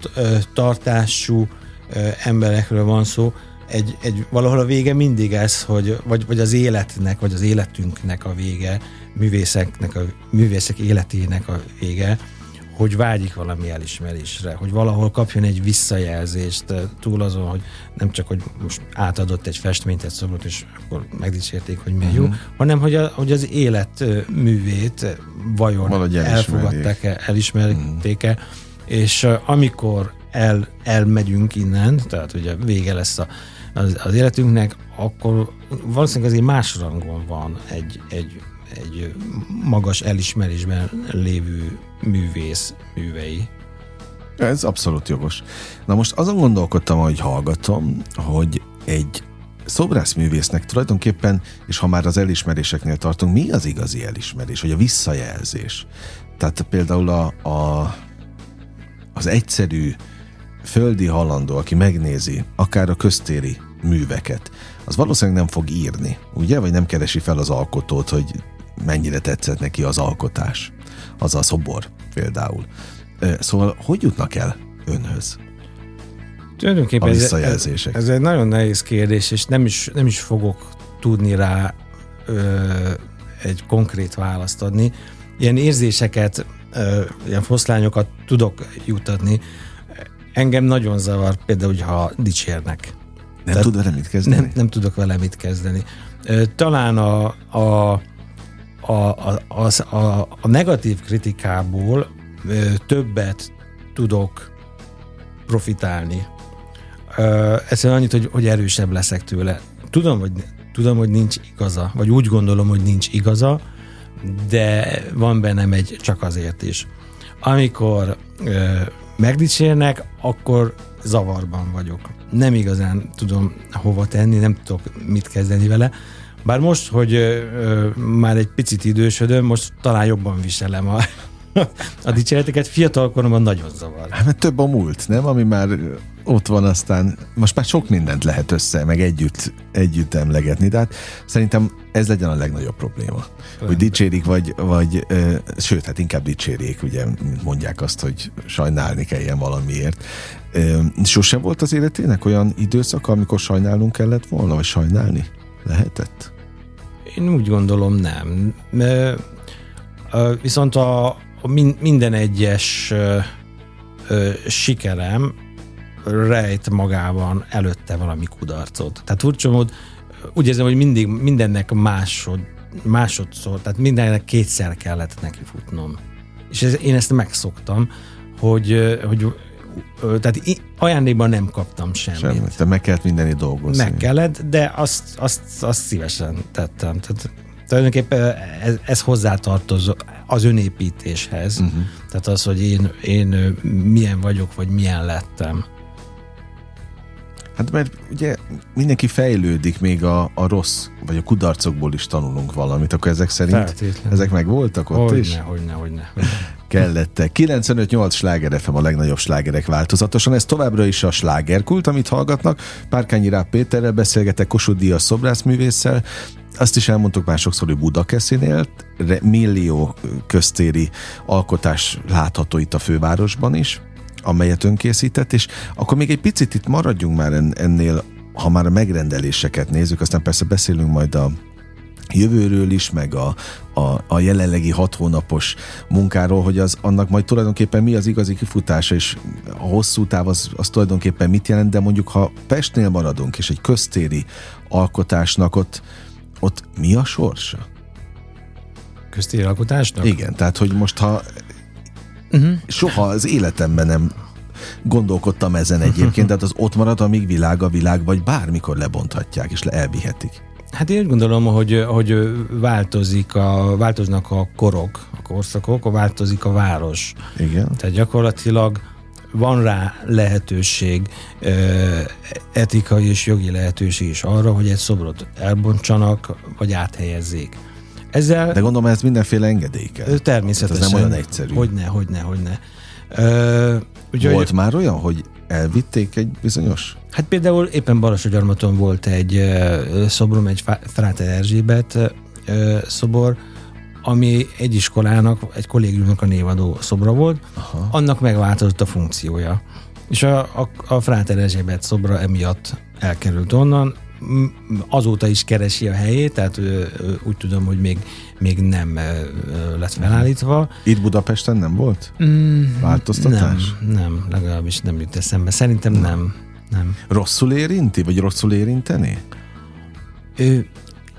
tartású emberekről van szó, egy, egy, valahol a vége mindig ez, hogy vagy, vagy az életnek, vagy az életünknek a vége, művészeknek a, művészek életének a vége, hogy vágyik valami elismerésre, hogy valahol kapjon egy visszajelzést eh, túl azon, hogy nem csak, hogy most átadott egy festményt, egy szobrot, és akkor megdicsérték, hogy milyen uh-huh. jó, hanem hogy, a, hogy az élet eh, művét eh, vajon Valahogy elfogadták-e, elismerték-e, uh-huh. és amikor el, elmegyünk innen, tehát ugye vége lesz a az, az életünknek, akkor valószínűleg azért más rangon van egy, egy, egy magas elismerésben lévő művész művei. Ez abszolút jogos. Na most azon gondolkodtam, hogy hallgatom, hogy egy szobrászművésznek tulajdonképpen, és ha már az elismeréseknél tartunk, mi az igazi elismerés, vagy a visszajelzés? Tehát például a, a, az egyszerű földi halandó, aki megnézi akár a köztéri műveket, az valószínűleg nem fog írni, ugye? Vagy nem keresi fel az alkotót, hogy mennyire tetszett neki az alkotás, az a szobor például. Szóval hogy jutnak el önhöz? Tulajdonképpen a ez, visszajelzések. ez, ez egy nagyon nehéz kérdés, és nem is, nem is fogok tudni rá ö, egy konkrét választ adni. Ilyen érzéseket, ö, ilyen foszlányokat tudok jutatni. Engem nagyon zavar például, ha dicsérnek. Nem Tehát tud vele mit kezdeni? Nem, nem tudok vele mit kezdeni. Ö, talán a, a, a, a, a, a, negatív kritikából ö, többet tudok profitálni, Egyszerűen annyit, hogy, hogy erősebb leszek tőle. Tudom, hogy, tudom, hogy nincs igaza, vagy úgy gondolom, hogy nincs igaza, de van bennem egy csak azért is. Amikor ö, megdicsérnek, akkor zavarban vagyok. Nem igazán tudom hova tenni, nem tudok mit kezdeni vele. Bár most, hogy ö, már egy picit idősödöm, most talán jobban viselem a, a dicséreteket. Fiatalkoromban nagyon zavar. Hát mert több a múlt, nem? Ami már ott van aztán, most már sok mindent lehet össze, meg együtt, együtt emlegetni, tehát szerintem ez legyen a legnagyobb probléma. Ön. Hogy dicsérik, vagy, vagy ö, sőt, hát inkább dicsérjék, ugye mondják azt, hogy sajnálni kelljen valamiért. Ö, sosem volt az életének olyan időszak, amikor sajnálnunk kellett volna, vagy sajnálni lehetett? Én úgy gondolom nem. Viszont a, a minden egyes sikerem rejt magában előtte valami kudarcot. Tehát furcsa mód, úgy érzem, hogy mindig mindennek másod, másodszor, tehát mindennek kétszer kellett neki futnom. És ez, én ezt megszoktam, hogy, hogy tehát ajándékban nem kaptam semmit. Semmit, te meg kellett mindenni dolgozni. Meg kellett, de azt, azt, azt szívesen tettem. Tehát tulajdonképpen ez, ez hozzátartoz az önépítéshez. Uh-huh. Tehát az, hogy én, én milyen vagyok, vagy milyen lettem. Hát mert ugye mindenki fejlődik, még a, a rossz, vagy a kudarcokból is tanulunk valamit, akkor ezek szerint Feltétlen. ezek meg voltak ott hogyne, is? Hogyne, hogyne, hogyne. Kellette. 95-8 sláger FM a legnagyobb slágerek változatosan. Ez továbbra is a slágerkult, amit hallgatnak. Párkányi Ráb Péterrel beszélgetek, Kossuth Díjas szobrászművésszel. Azt is elmondtuk már sokszor, hogy Budakeszinél millió köztéri alkotás látható itt a fővárosban is amelyet önkészített, és akkor még egy picit itt maradjunk már ennél, ha már a megrendeléseket nézzük, aztán persze beszélünk majd a jövőről is, meg a, a, a jelenlegi hat hónapos munkáról, hogy az annak majd tulajdonképpen mi az igazi kifutása, és a hosszú táv az, az tulajdonképpen mit jelent, de mondjuk ha Pestnél maradunk, és egy köztéri alkotásnak ott, ott mi a sorsa? Köztéri alkotásnak? Igen, tehát hogy most ha Uh-huh. Soha az életemben nem gondolkodtam ezen egyébként, tehát az ott marad, amíg világ a világ, vagy bármikor lebonthatják és elvihetik. Hát én úgy gondolom, hogy, hogy változik a, változnak a korok, a korszakok, változik a város. Igen. Tehát gyakorlatilag van rá lehetőség, etikai és jogi lehetőség is arra, hogy egy szobrot elbontsanak, vagy áthelyezzék. Ezzel, De gondolom, ez mindenféle engedély kell. Természetesen. Ez nem olyan egyszerű. Hogyne, hogyne, hogyne. Ö, úgy, volt hogy, már olyan, hogy elvitték egy bizonyos? Hát például éppen Balassagyarmaton volt egy uh, szobrom, egy Fráter Erzsébet uh, szobor, ami egy iskolának, egy kollégiumnak a névadó szobra volt, Aha. annak megváltozott a funkciója. És a, a, a Fráter Erzsébet szobra emiatt elkerült onnan, azóta is keresi a helyét, tehát úgy tudom, hogy még, még nem lett felállítva. Itt Budapesten nem volt? Mm, Változtatás? Nem, nem, legalábbis nem jut eszembe. Szerintem nem. nem. Nem. Rosszul érinti, vagy rosszul érinteni? Ő,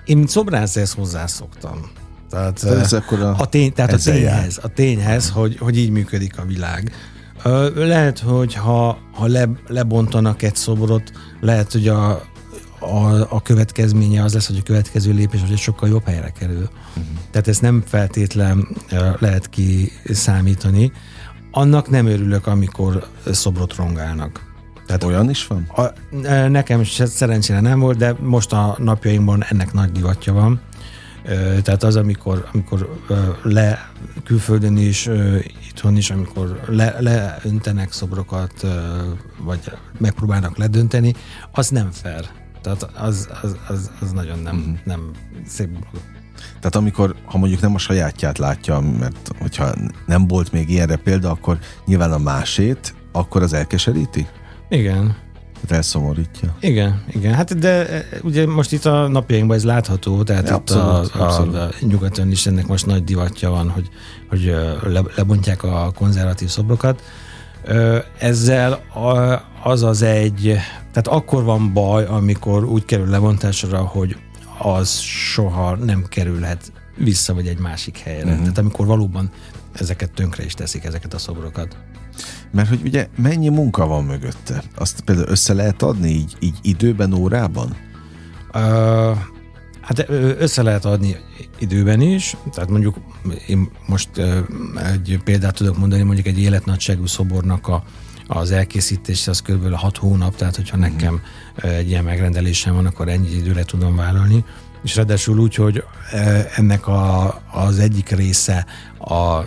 én mint szobrász ezt hozzászoktam. Tehát, ez akkor a, a, tény, tehát a tényhez, a tényhez hogy, hogy így működik a világ. Lehet, hogy ha, ha le, lebontanak egy szobrot, lehet, hogy a a, a következménye az lesz, hogy a következő lépés, hogy sokkal jobb helyre kerül. Uh-huh. Tehát ezt nem feltétlen lehet kiszámítani. Annak nem örülök, amikor szobrot rongálnak. Tehát olyan is van? A, nekem szerencsére nem volt, de most a napjainkban ennek nagy divatja van. Tehát az, amikor, amikor le külföldön is, itthon is, amikor le, leöntenek szobrokat, vagy megpróbálnak ledönteni, az nem fair. Tehát az, az, az, az nagyon nem, mm. nem szép tehát amikor, ha mondjuk nem a sajátját látja, mert hogyha nem volt még ilyenre példa, akkor nyilván a másét, akkor az elkeseríti? Igen. Hát elszomorítja. Igen, igen. Hát de e, ugye most itt a napjainkban ez látható, tehát ja, itt abszolút, a, abszolút. A, a nyugaton is ennek most nagy divatja van, hogy, hogy le, lebontják a konzervatív szobrokat. Ezzel az az egy, tehát akkor van baj, amikor úgy kerül lebontásra, hogy az soha nem kerülhet vissza, vagy egy másik helyre. Uh-huh. Tehát amikor valóban ezeket tönkre is teszik, ezeket a szobrokat. Mert hogy ugye mennyi munka van mögötte? Azt például össze lehet adni így, így időben, órában? Uh, hát össze lehet adni időben is, tehát mondjuk én most egy példát tudok mondani, mondjuk egy életnagyságú szobornak a, az elkészítése az kb. 6 hónap, tehát hogyha mhm. nekem egy ilyen megrendelésem van, akkor ennyi időre tudom vállalni, és ráadásul úgy, hogy ennek a, az egyik része a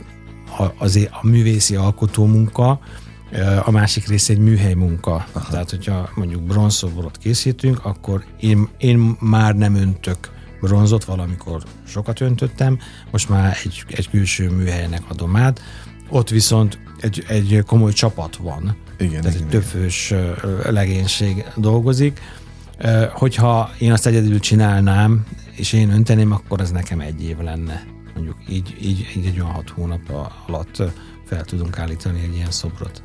a, az, a művészi alkotó munka, a másik része egy műhely munka. Aha. Tehát, hogyha mondjuk bronzszoborot készítünk, akkor én, én már nem öntök bronzot, valamikor sokat öntöttem, most már egy, egy külső műhelynek adom át. Ott viszont egy, egy komoly csapat van. Igen, Tehát igen, egy többfős legénység dolgozik. Hogyha én azt egyedül csinálnám, és én önteném, akkor ez nekem egy év lenne mondjuk így, így, így egy olyan hat hónap alatt fel tudunk állítani egy ilyen szobrot.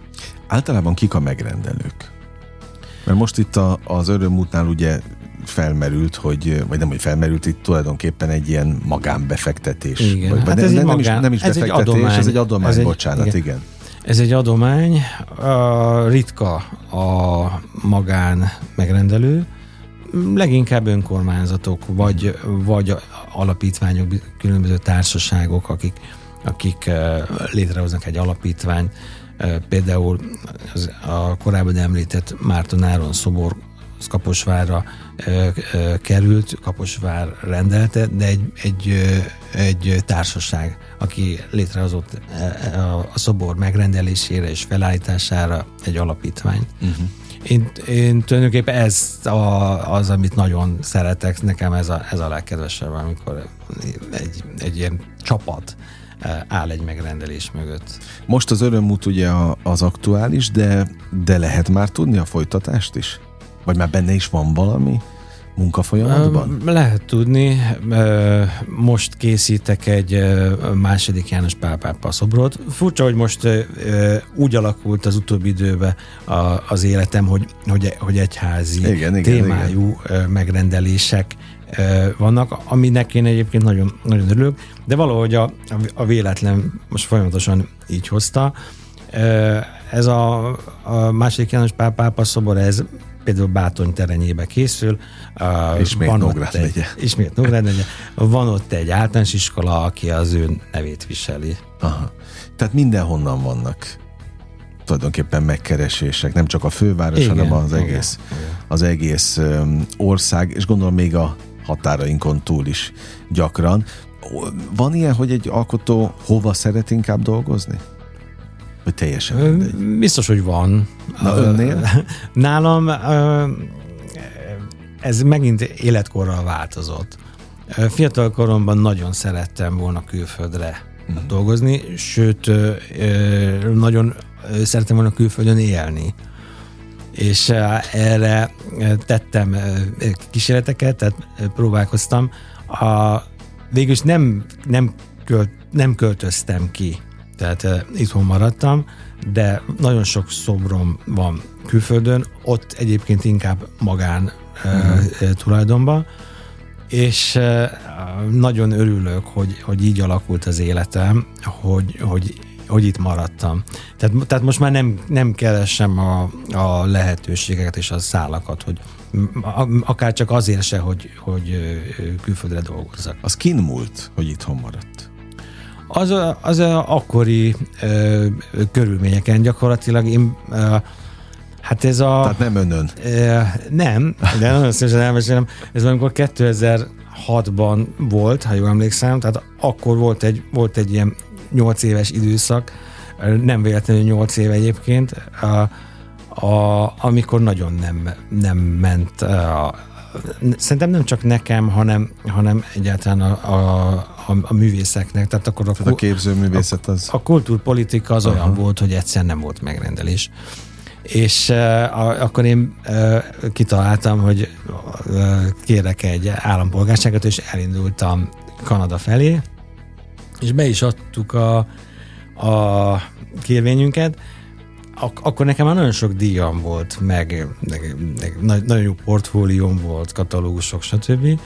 Általában kik a megrendelők? Mert most itt a, az örömútnál ugye felmerült, hogy, vagy nem, hogy felmerült, itt tulajdonképpen egy ilyen magánbefektetés. Igen, vagy, hát ez nem, nem, magán, is, nem is ez befektetés, egy adomány, ez egy adomány, ez egy, bocsánat, igen. igen. Ez egy adomány, uh, ritka a magán megrendelő, leginkább önkormányzatok, vagy, vagy alapítványok, különböző társaságok, akik, akik eh, létrehoznak egy alapítványt. Eh, például a korábban említett Márton Áron szobor Kaposvárra ö, került, Kaposvár rendelte, de egy, egy, egy társaság, aki létrehozott a szobor megrendelésére és felállítására egy alapítványt. Uh-huh. Én, én tulajdonképpen ez a, az, amit nagyon szeretek, nekem ez a, ez a legkedvesebb, amikor egy, egy ilyen csapat eh, áll egy megrendelés mögött. Most az örömút ugye az aktuális, de, de lehet már tudni a folytatást is? Vagy már benne is van valami? Munkafolyamatban? Lehet tudni. Most készítek egy második János Pál pápa szobrot. Furcsa, hogy most úgy alakult az utóbbi időben az életem, hogy, hogy, hogy egyházi igen, igen, témájú igen. megrendelések vannak, aminek én egyébként nagyon, nagyon örülök, de valahogy a, a véletlen most folyamatosan így hozta. Ez a, a második János Pál pápa szobor, ez például Bátony terenyébe készül. Ismét van Nógrád egy, megye. Ismét Nógrád megye. Van ott egy általános iskola, aki az ő nevét viseli. Aha. Tehát mindenhonnan vannak tulajdonképpen megkeresések, nem csak a főváros, igen, hanem az egész, igen. az egész ország, és gondolom még a határainkon túl is gyakran. Van ilyen, hogy egy alkotó hova szeret inkább dolgozni? Vagy teljesen mindegy? Biztos, hogy van. Na önnél? Nálam ez megint életkorral változott. Fiatal koromban nagyon szerettem volna külföldre uh-huh. dolgozni, sőt, nagyon szerettem volna külföldön élni. És erre tettem kísérleteket, tehát próbálkoztam. A, végülis nem, nem, költ, nem költöztem ki tehát uh, itthon maradtam, de nagyon sok szobrom van külföldön, ott egyébként inkább magán uh-huh. tulajdonban, és nagyon örülök, hogy, hogy így alakult az életem, hogy, hogy, hogy itt maradtam. Tehát, tehát most már nem, nem keresem a, a lehetőségeket és a szálakat, hogy akár csak azért se, hogy, hogy külföldre dolgozzak. Az kin múlt, hogy itthon maradt? Az, a, az a akkori ö, körülményeken gyakorlatilag én ö, Hát ez a... Tehát nem önön. Ö, nem, de nagyon szívesen elmesélem. Ez amikor 2006-ban volt, ha jól emlékszem, tehát akkor volt egy, volt egy ilyen 8 éves időszak, nem véletlenül 8 éve egyébként, a, a, amikor nagyon nem, nem ment a, szerintem nem csak nekem, hanem, hanem egyáltalán a, a, a, a művészeknek. Tehát akkor a, Tehát a képzőművészet az... A, a kultúrpolitika az Aha. olyan volt, hogy egyszer nem volt megrendelés. És uh, akkor én uh, kitaláltam, hogy uh, kérek egy állampolgárságot, és elindultam Kanada felé, és be is adtuk a, a kérvényünket, Ak- akkor nekem már nagyon sok díjam volt, meg, meg, meg nagyon jó portfólióm volt, katalógusok, stb.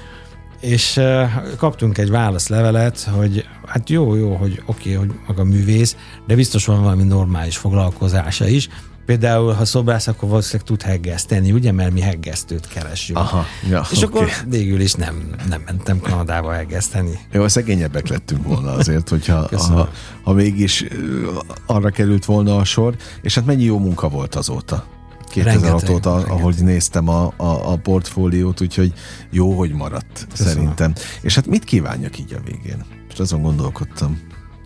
És uh, kaptunk egy válaszlevelet, hogy hát jó, jó, hogy oké, okay, hogy maga művész, de biztos van valami normális foglalkozása is, Például, ha szobrász, akkor valószínűleg tud heggeszteni, ugye, mert mi heggesztőt keresünk. Aha, ja, És okay. akkor végül is nem, nem mentem Kanadába heggeszteni. Jó, szegényebbek lettünk volna azért, hogyha ha, ha mégis arra került volna a sor. És hát mennyi jó munka volt azóta? 2006 óta, ahogy néztem a, a, a portfóliót, úgyhogy jó, hogy maradt Köszönöm. szerintem. És hát mit kívánjak így a végén? Most azon gondolkodtam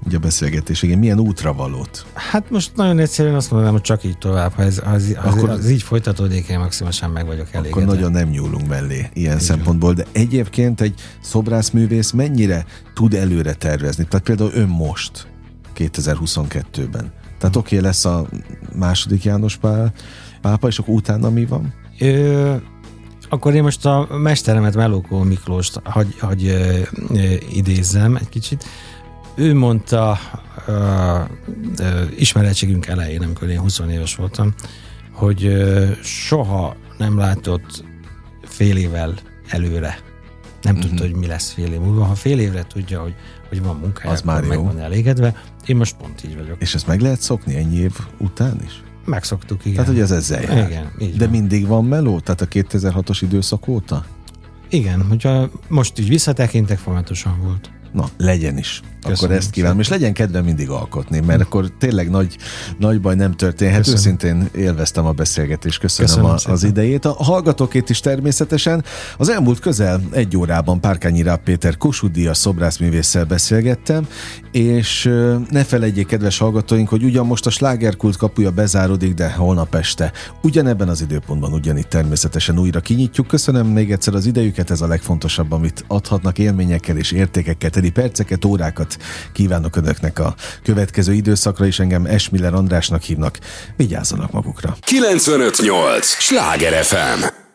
ugye a beszélgetés igen, milyen útra valót? Hát most nagyon egyszerűen azt mondanám, hogy csak így tovább. Ha ez, ha akkor, ez így folytatódik, én maximálisan meg vagyok elég. Akkor nagyon nem nyúlunk mellé ilyen így szempontból, de egyébként egy szobrászművész mennyire tud előre tervezni? Tehát például ön most, 2022-ben. Tehát oké, okay, lesz a második János Pál, pápa, és akkor utána mi van? Ö, akkor én most a mesteremet, Melókó Miklóst hagy, hagy ö, ö, idézzem egy kicsit ő mondta uh, uh, ismeretségünk elején, amikor én 20 éves voltam, hogy uh, soha nem látott fél évvel előre. Nem uh-huh. tudta, hogy mi lesz fél év múlva. Ha fél évre tudja, hogy, hogy van munkája, az már meg van elégedve. Én most pont így vagyok. És ezt meg lehet szokni ennyi év után is? Megszoktuk, igen. Tehát, hogy ez ezzel jár. Igen, így De van. mindig van meló? Tehát a 2006-os időszak óta? Igen, hogyha most így visszatekintek, folyamatosan volt. Na, legyen is. Köszönöm, akkor ezt kívánom. És legyen kedve mindig alkotni, mert hm. akkor tényleg nagy, nagy baj nem történhet. Köszönöm. Őszintén élveztem a beszélgetést, köszönöm, köszönöm a, az idejét. A hallgatókét is természetesen. Az elmúlt közel egy órában Párkányi Ráb Péter Kossuth a szobrászművésszel beszélgettem, és ne felejtjék, kedves hallgatóink, hogy ugyan most a slágerkult kapuja bezárodik, de holnap este ugyanebben az időpontban ugyanitt természetesen újra kinyitjuk. Köszönöm még egyszer az idejüket, ez a legfontosabb, amit adhatnak élményekkel és értékekkel teli perceket, órákat kívánok Önöknek a következő időszakra, és engem Esmiller Andrásnak hívnak. Vigyázzanak magukra! 958! Sláger FM!